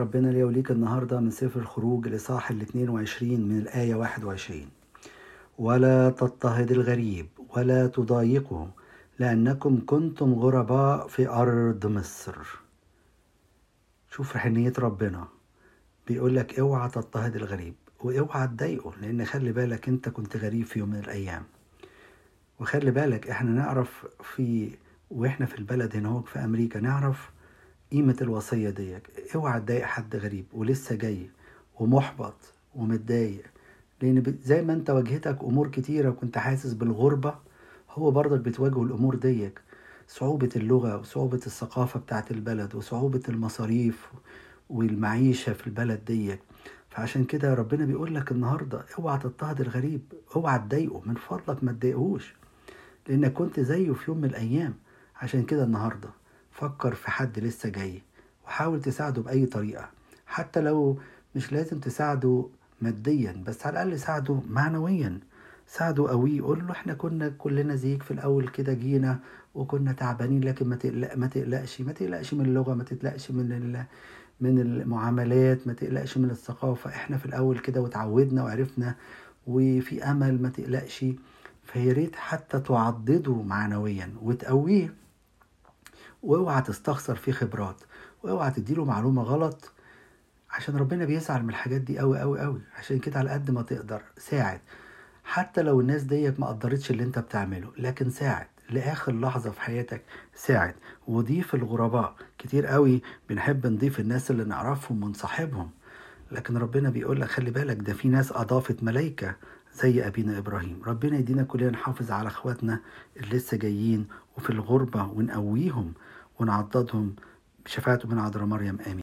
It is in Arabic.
ربنا ليا وليك النهاردة من سفر الخروج الإصحاح ال 22 من الآية 21 ولا تضطهد الغريب ولا تضايقه لأنكم كنتم غرباء في أرض مصر. شوف حنية ربنا. بيقول لك اوعى تضطهد الغريب واوعى تضايقه لأن خلي بالك أنت كنت غريب في يوم من الأيام. وخلي بالك إحنا نعرف في وإحنا في البلد هنا في أمريكا نعرف قيمة الوصية ديك. اوعى تضايق حد غريب ولسه جاي ومحبط ومتضايق. لأن زي ما أنت واجهتك أمور كتيرة وكنت حاسس بالغربة هو برضك بتواجهه الأمور ديك. صعوبة اللغة وصعوبة الثقافة بتاعت البلد وصعوبة المصاريف والمعيشة في البلد ديك. فعشان كده ربنا بيقول لك النهاردة اوعى تضطهد الغريب اوعى تضايقه من فضلك ما تضايقهوش. لأنك كنت زيه في يوم من الأيام. عشان كده النهاردة فكر في حد لسه جاي وحاول تساعده بأي طريقة حتى لو مش لازم تساعده ماديا بس على الأقل ساعده معنويا. ساعده قوي قول له إحنا كنا كلنا زيك في الأول كده جينا وكنا تعبانين لكن ما تقلق ما تقلقش ما تقلقش من اللغة ما تقلقش من ال من المعاملات ما تقلقش من الثقافة. إحنا في الأول كده وتعودنا وعرفنا وفي أمل ما تقلقش. فيا ريت حتى تعضده معنويا وتقويه. واوعى تستخسر فيه خبرات واوعى تديله معلومة غلط عشان ربنا بيزعل من الحاجات دي قوي قوي قوي عشان كده على قد ما تقدر ساعد. حتى لو الناس ديت ما قدرتش اللي انت بتعمله لكن ساعد. لآخر لحظة في حياتك ساعد. وضيف الغرباء. كتير قوي بنحب نضيف الناس اللي نعرفهم ونصاحبهم. لكن ربنا بيقول لك خلي بالك ده في ناس أضافت ملايكة. زي أبينا إبراهيم. ربنا يدينا كلنا نحافظ على أخواتنا اللي لسه جايين وفي الغربة ونقويهم ونعضدهم بشفاعته من عذراء مريم. آمين.